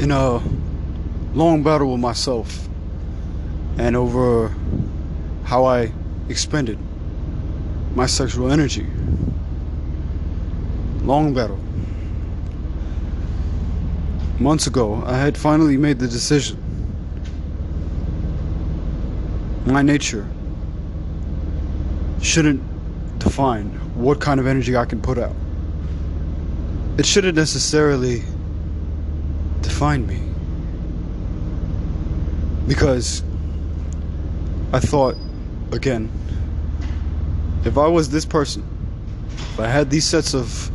in a long battle with myself and over how I expended my sexual energy. Long battle. Months ago, I had finally made the decision. My nature shouldn't define what kind of energy I can put out. It shouldn't necessarily define me. Because I thought, again, if I was this person, if I had these sets of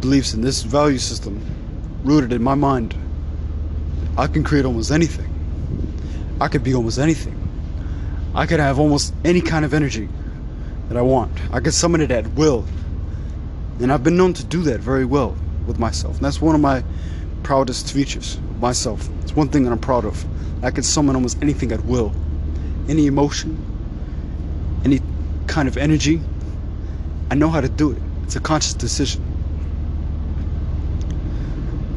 beliefs and this value system rooted in my mind, I can create almost anything. I could be almost anything. I could have almost any kind of energy that I want. I could summon it at will. And I've been known to do that very well with myself. And that's one of my proudest features, myself. It's one thing that I'm proud of. I can summon almost anything at will. Any emotion, any kind of energy. I know how to do it. It's a conscious decision.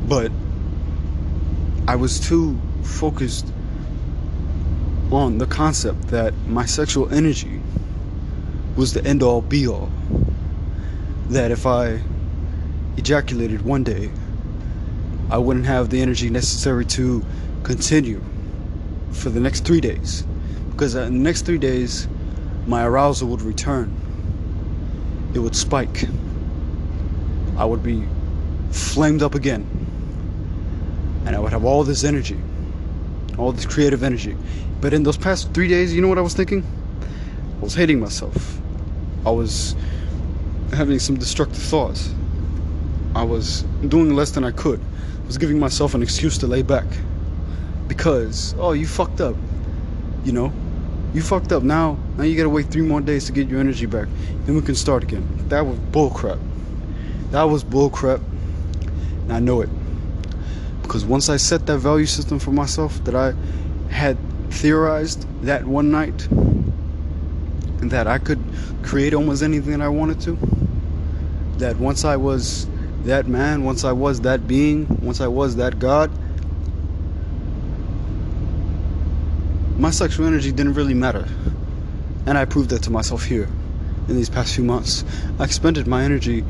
But I was too focused on the concept that my sexual energy was the end all be all. That if I ejaculated one day, I wouldn't have the energy necessary to continue for the next three days. Because in the next three days, my arousal would return. It would spike. I would be flamed up again. And I would have all this energy, all this creative energy. But in those past three days, you know what I was thinking? I was hating myself. I was having some destructive thoughts. I was doing less than I could. Was giving myself an excuse to lay back. Because, oh, you fucked up. You know? You fucked up. Now, now you gotta wait three more days to get your energy back. Then we can start again. That was bullcrap. That was bullcrap. And I know it. Because once I set that value system for myself that I had theorized that one night, that I could create almost anything that I wanted to. That once I was that man, once I was that being, once I was that God, my sexual energy didn't really matter. And I proved that to myself here in these past few months. I expended my energy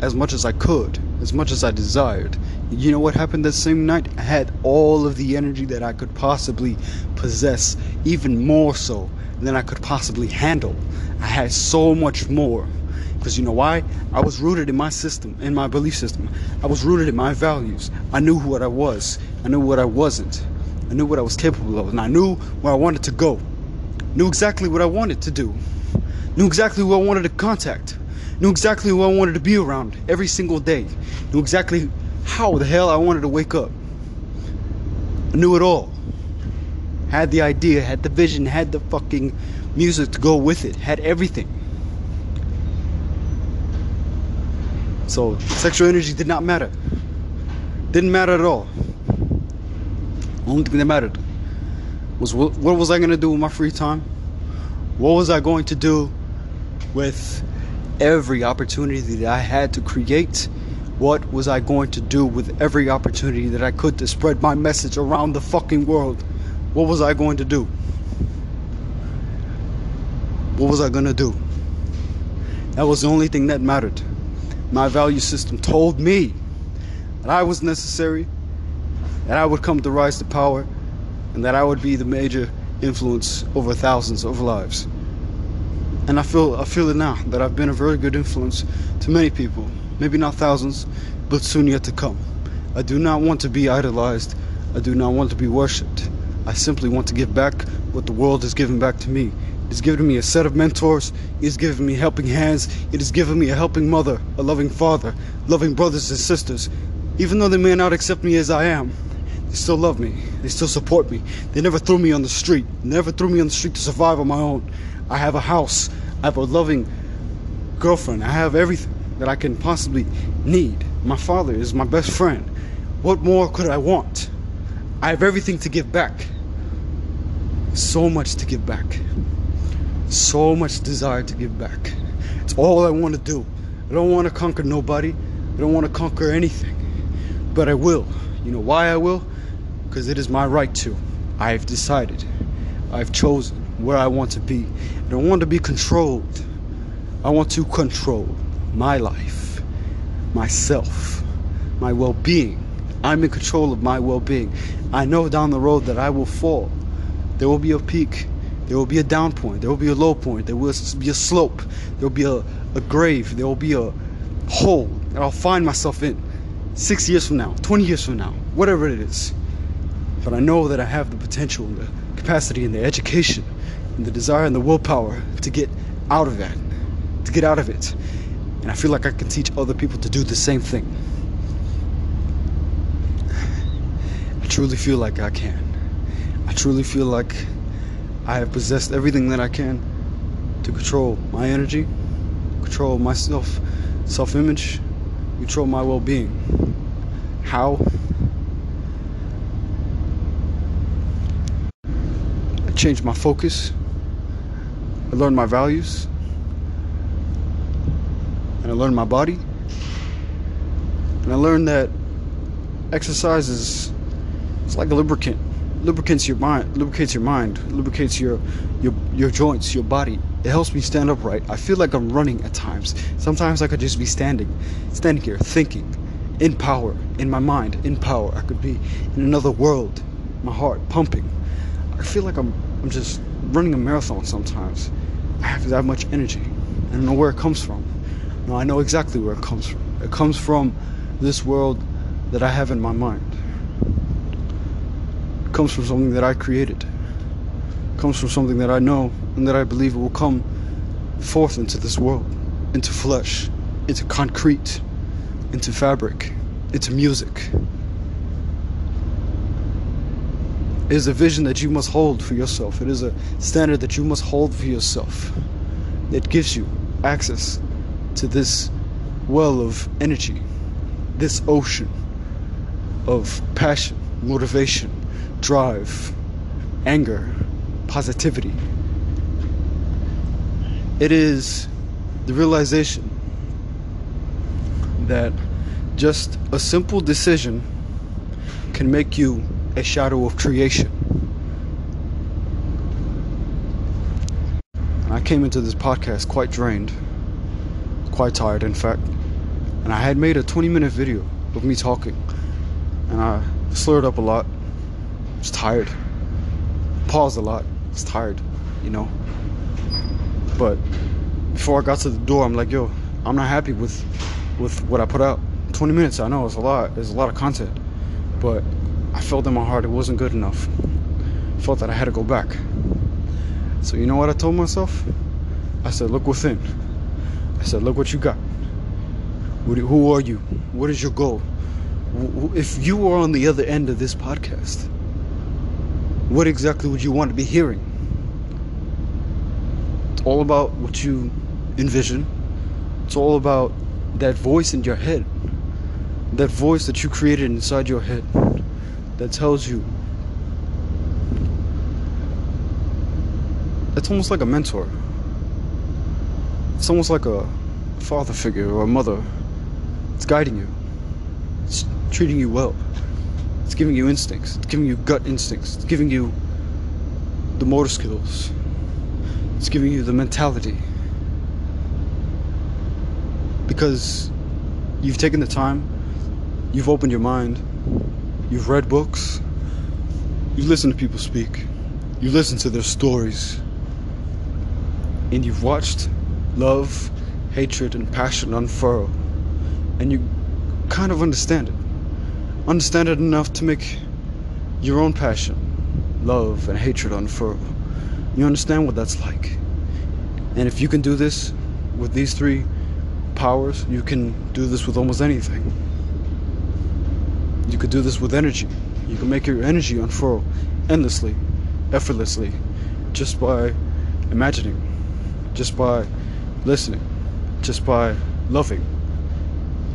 as much as I could, as much as I desired. You know what happened that same night? I had all of the energy that I could possibly possess, even more so than I could possibly handle. I had so much more. Because you know why? I was rooted in my system, in my belief system. I was rooted in my values. I knew what I was. I knew what I wasn't. I knew what I was capable of. And I knew where I wanted to go. Knew exactly what I wanted to do. Knew exactly who I wanted to contact. Knew exactly who I wanted to be around every single day. Knew exactly how the hell I wanted to wake up. I knew it all had the idea, had the vision, had the fucking music to go with it, had everything. So sexual energy did not matter. Didn't matter at all. Only thing that mattered was what, what was I gonna do with my free time? What was I going to do with every opportunity that I had to create? What was I going to do with every opportunity that I could to spread my message around the fucking world? What was I going to do? What was I going to do? That was the only thing that mattered. My value system told me that I was necessary, that I would come to rise to power, and that I would be the major influence over thousands of lives. And I feel I feel it now that I've been a very good influence to many people. Maybe not thousands, but soon yet to come. I do not want to be idolized. I do not want to be worshipped. I simply want to give back what the world has given back to me. It has given me a set of mentors. It has given me helping hands. It has given me a helping mother, a loving father, loving brothers and sisters. Even though they may not accept me as I am, they still love me. They still support me. They never threw me on the street. Never threw me on the street to survive on my own. I have a house. I have a loving girlfriend. I have everything that I can possibly need. My father is my best friend. What more could I want? I have everything to give back so much to give back. So much desire to give back. It's all I want to do. I don't want to conquer nobody. I don't want to conquer anything. But I will. You know why I will? because it is my right to. I have decided. I've chosen where I want to be. I don't want to be controlled. I want to control my life, myself, my well being. I'm in control of my well being. I know down the road that I will fall. There will be a peak. There will be a down point. There will be a low point. There will be a slope. There will be a, a grave. There will be a hole that I'll find myself in six years from now, 20 years from now, whatever it is. But I know that I have the potential and the capacity and the education and the desire and the willpower to get out of that, to get out of it. And I feel like I can teach other people to do the same thing. I truly feel like I can. I truly feel like I have possessed everything that I can to control my energy, control myself, self image, control my well being. How? I changed my focus. I learned my values. And I learned my body. And I learned that exercise is it's like a lubricant. Lubricates your mind, lubricates your mind, lubricates your your your joints, your body. It helps me stand upright. I feel like I'm running at times. Sometimes I could just be standing, standing here, thinking, in power, in my mind, in power. I could be in another world, my heart pumping. I feel like I'm I'm just running a marathon sometimes. I have that much energy. I don't know where it comes from. No, I know exactly where it comes from. It comes from this world that I have in my mind. Comes from something that I created. Comes from something that I know and that I believe will come forth into this world, into flesh, into concrete, into fabric, into music. It is a vision that you must hold for yourself. It is a standard that you must hold for yourself. It gives you access to this well of energy, this ocean of passion, motivation, drive, anger, positivity. It is the realization that just a simple decision can make you a shadow of creation. I came into this podcast quite drained, quite tired, in fact, and I had made a 20 minute video of me talking, and I slurred up a lot. I was tired, paused a lot. I was tired, you know. But before I got to the door, I'm like, yo, I'm not happy with with what I put out. 20 minutes, I know it's a lot. There's a lot of content, but I felt in my heart it wasn't good enough. I felt that I had to go back. So you know what I told myself? I said, look within. I said, look what you got. Who are you? What is your goal? If you were on the other end of this podcast, what exactly would you want to be hearing? It's all about what you envision. It's all about that voice in your head. That voice that you created inside your head that tells you. It's almost like a mentor. It's almost like a father figure or a mother. It's guiding you. It's treating you well. It's giving you instincts. It's giving you gut instincts. It's giving you the motor skills. It's giving you the mentality. Because you've taken the time, you've opened your mind, you've read books, you've listened to people speak, you listen to their stories, and you've watched love, hatred, and passion unfurl, and you kind of understand it. Understand it enough to make your own passion, love, and hatred unfurl. You understand what that's like. And if you can do this with these three powers, you can do this with almost anything. You could do this with energy. You can make your energy unfurl endlessly, effortlessly, just by imagining, just by listening, just by loving,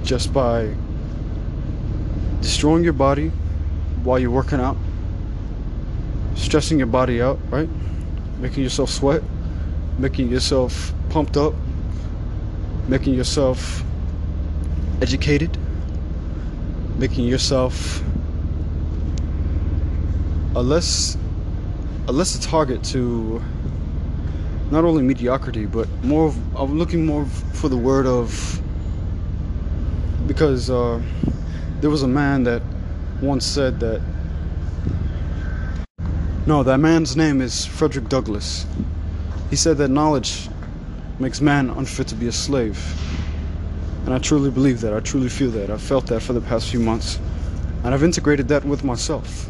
just by destroying your body while you're working out, stressing your body out, right? Making yourself sweat, making yourself pumped up, making yourself educated, making yourself a less a less a target to not only mediocrity but more of, I'm looking more for the word of because uh, there was a man that once said that no that man's name is Frederick Douglass he said that knowledge makes man unfit to be a slave and I truly believe that I truly feel that I've felt that for the past few months and I've integrated that with myself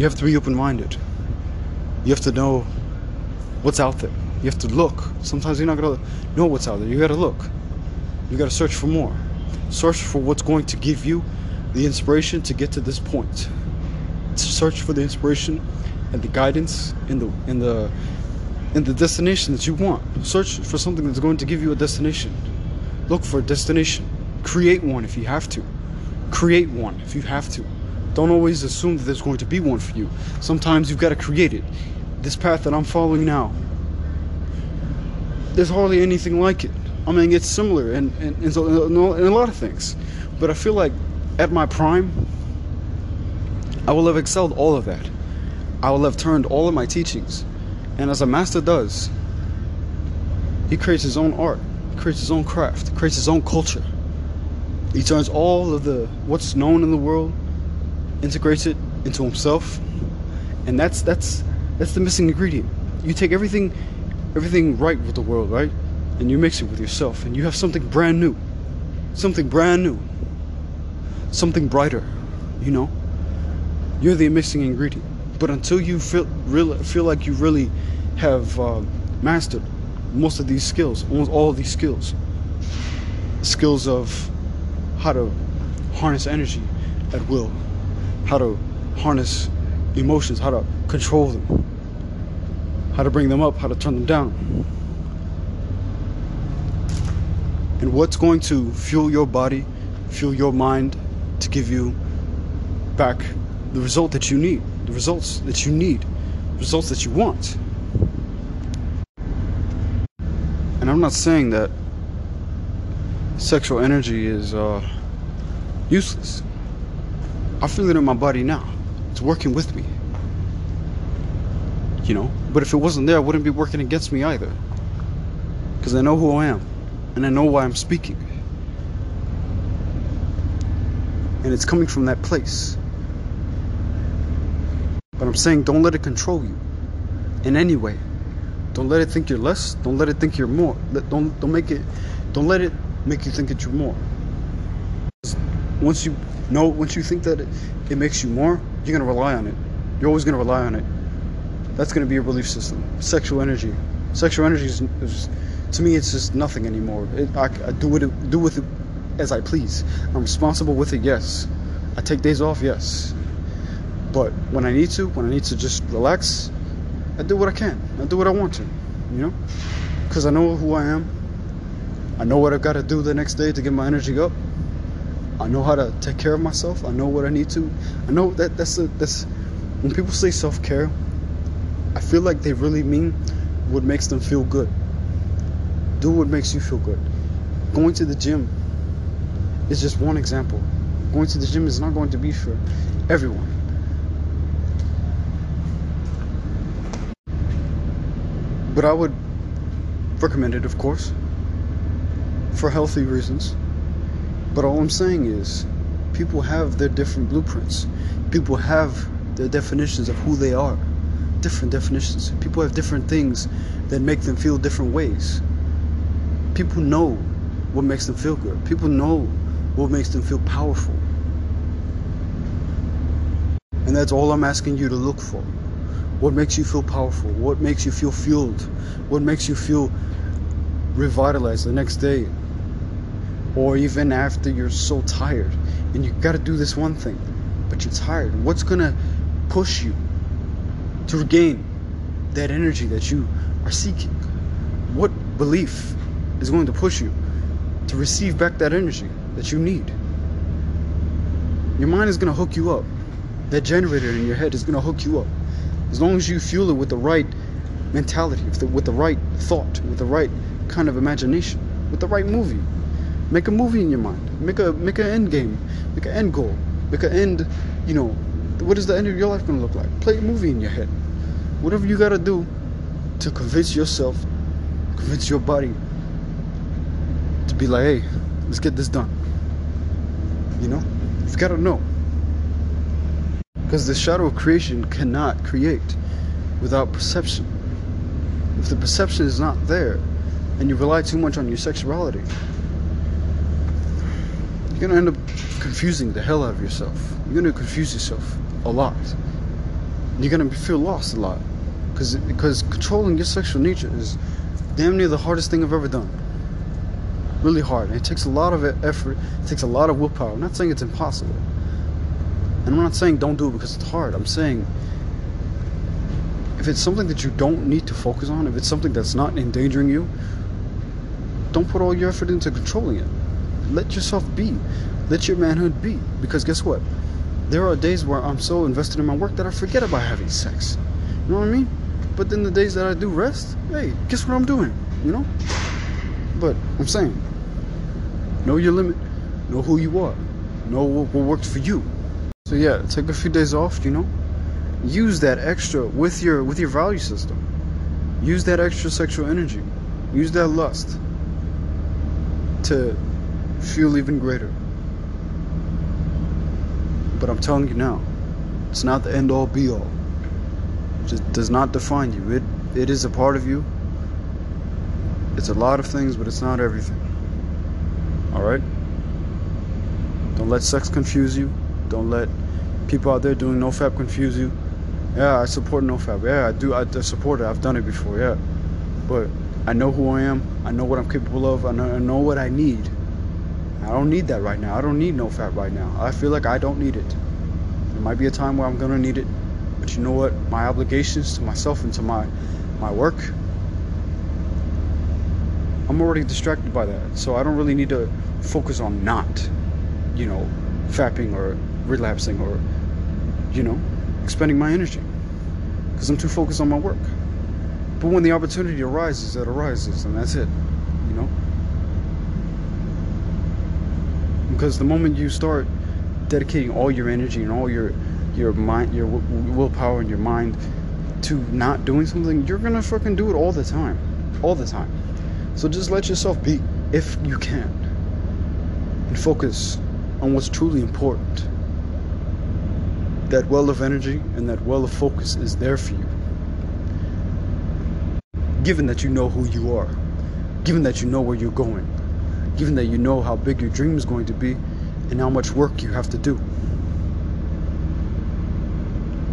you have to be open minded. You have to know what's out there. You have to look. Sometimes you're not going to know what's out there. You got to look. You got to search for more. Search for what's going to give you the inspiration to get to this point. Search for the inspiration and the guidance in the in the in the destination that you want. Search for something that's going to give you a destination. Look for a destination. Create one if you have to. Create one if you have to. Don't always assume that there's going to be one for you. Sometimes you've got to create it. This path that I'm following now, there's hardly anything like it. I mean, it's similar in, in, in, in a lot of things. But I feel like at my prime, I will have excelled all of that. I will have turned all of my teachings. And as a master does, he creates his own art, creates his own craft, creates his own culture. He turns all of the what's known in the world integrates it into himself, and that's that's that's the missing ingredient. You take everything everything right with the world, right? And you mix it with yourself, and you have something brand new, something brand new, something brighter. You know, you're the missing ingredient. But until you feel really feel like you really have uh, mastered most of these skills, almost all of these skills, skills of how to harness energy at will, how to harness emotions, how to control them, how to bring them up, how to turn them down. And what's going to fuel your body, fuel your mind to give you back the result that you need, the results that you need, results that you want. And I'm not saying that sexual energy is uh, useless. I feel it in my body now. It's working with me. You know? But if it wasn't there, it wouldn't be working against me either. Because I know who I am. And I know why I'm speaking. And it's coming from that place. But I'm saying don't let it control you in any way. Don't let it think you're less. Don't let it think you're more. Don't don't make it. Don't let it make you think that you're more. Once you know, once you think that it, it makes you more, you're gonna rely on it. You're always gonna rely on it. That's gonna be your belief system. Sexual energy. Sexual energy is, is to me, it's just nothing anymore. It, I, I do it, do with it as I please. I'm responsible with it. Yes. I take days off. Yes. But when I need to, when I need to just relax, I do what I can. I do what I want to. You know, because I know who I am. I know what I've got to do the next day to get my energy up. I know how to take care of myself. I know what I need to. I know that that's a, that's when people say self care. I feel like they really mean what makes them feel good. Do what makes you feel good. Going to the gym is just one example. Going to the gym is not going to be for everyone. But I would recommend it, of course, for healthy reasons. But all I'm saying is, people have their different blueprints. People have their definitions of who they are. Different definitions. People have different things that make them feel different ways. People know what makes them feel good. People know what makes them feel powerful. And that's all I'm asking you to look for. What makes you feel powerful? What makes you feel fueled? What makes you feel revitalized the next day? or even after you're so tired and you've got to do this one thing, but you're tired. What's going to push you to regain that energy that you are seeking? What belief is going to push you to receive back that energy that you need? Your mind is going to hook you up. That generator in your head is going to hook you up. As long as you fuel it with the right mentality, with the, with the right thought, with the right kind of imagination, with the right movie Make a movie in your mind. Make a make an end game. Make an end goal. Make an end, you know, what is the end of your life gonna look like? Play a movie in your head. Whatever you gotta do to convince yourself, convince your body be like, hey, let's get this done. You know? You've gotta know. Because the shadow of creation cannot create without perception. If the perception is not there and you rely too much on your sexuality, you're gonna end up confusing the hell out of yourself. You're gonna confuse yourself a lot. You're gonna feel lost a lot. Cause, because controlling your sexual nature is damn near the hardest thing I've ever done. Really hard. And it takes a lot of effort, it takes a lot of willpower. I'm not saying it's impossible. And I'm not saying don't do it because it's hard. I'm saying if it's something that you don't need to focus on, if it's something that's not endangering you, don't put all your effort into controlling it. Let yourself be. Let your manhood be. Because guess what? There are days where I'm so invested in my work that I forget about having sex. You know what I mean? But then the days that I do rest, hey, guess what I'm doing? You know? But I'm saying, know your limit, know who you are, know what, what works for you. So yeah, take a few days off, you know? use that extra with your with your value system. Use that extra sexual energy. Use that lust to feel even greater. But i'm telling you now it's not the end all be all. It does not define you. It it is a part of you it's a lot of things but it's not everything all right don't let sex confuse you don't let people out there doing nofap confuse you yeah, I support NoFap. Yeah, I do. I, support it. I've done it before. Yeah, but I know who I am. I know what I'm capable of. I know, I know what I need. I don't need that right now. I don't need NoFap right now. I feel like I don't need it. There might be a time where I'm gonna need it, but you know what? My obligations to myself and to my my work. I'm already distracted by that, so I don't really need to focus on not, you know, fapping or relapsing or, you know, expending my energy because I'm too focused on my work. But when the opportunity arises, it arises, and that's it, you know? Because the moment you start dedicating all your energy and all your your mind, your willpower and your mind to not doing something, you're gonna fucking do it all the time, all the time. So just let yourself be, if you can, and focus on what's truly important that well of energy and that well of focus is there for you. Given that you know who you are, given that you know where you're going, given that you know how big your dream is going to be and how much work you have to do.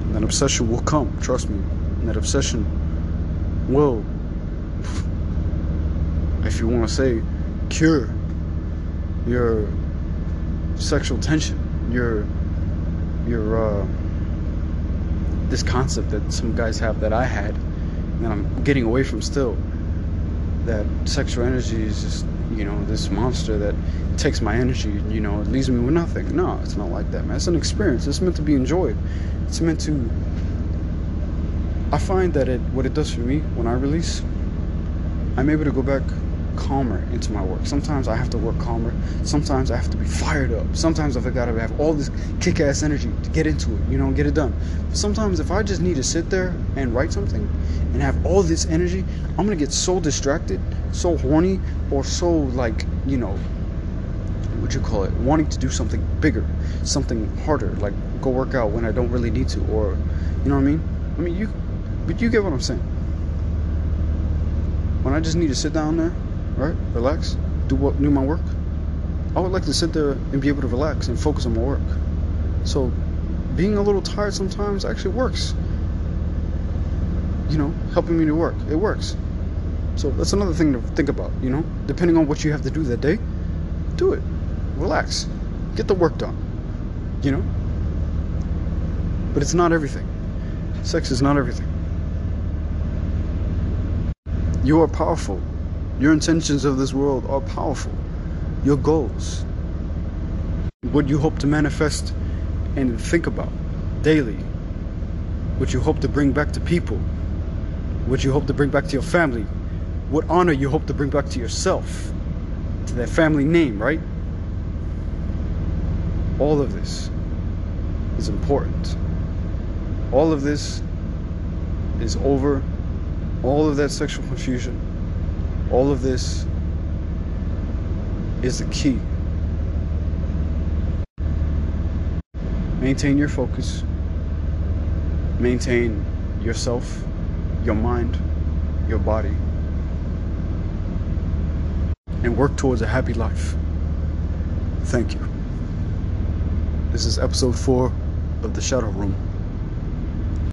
And that obsession will come, trust me. And that obsession will, if you want to say, cure your sexual tension, your your uh, this concept that some guys have that I had, and I'm getting away from still. That sexual energy is just you know this monster that takes my energy you know it leaves me with nothing. No, it's not like that, man. It's an experience. It's meant to be enjoyed. It's meant to. I find that it what it does for me when I release, I'm able to go back calmer into my work. Sometimes I have to work calmer. Sometimes I have to be fired up. Sometimes I've got to have all this kick ass energy to get into it, you know, and get it done. But sometimes if I just need to sit there and write something and have all this energy, I'm going to get so distracted, so horny, or so like, you know, what you call it, wanting to do something bigger, something harder, like go work out when I don't really need to, or, you know what I mean? I mean, you, but you get what I'm saying. When I just need to sit down there right? Relax, do what do my work. I would like to sit there and be able to relax and focus on my work. So being a little tired sometimes actually works. You know, helping me to work. It works. So that's another thing to think about, you know? Depending on what you have to do that day, do it. Relax. Get the work done. You know? But it's not everything. Sex is not everything. You are powerful. Your intentions of this world are powerful. Your goals, what you hope to manifest and think about daily, what you hope to bring back to people, what you hope to bring back to your family, what honor you hope to bring back to yourself, to that family name, right? All of this is important. all of this is over. All of that sexual confusion, all of this is the key. Maintain your focus, maintain yourself, your mind, your body, and work towards a happy life. Thank you. This is episode four of The Shadow Room.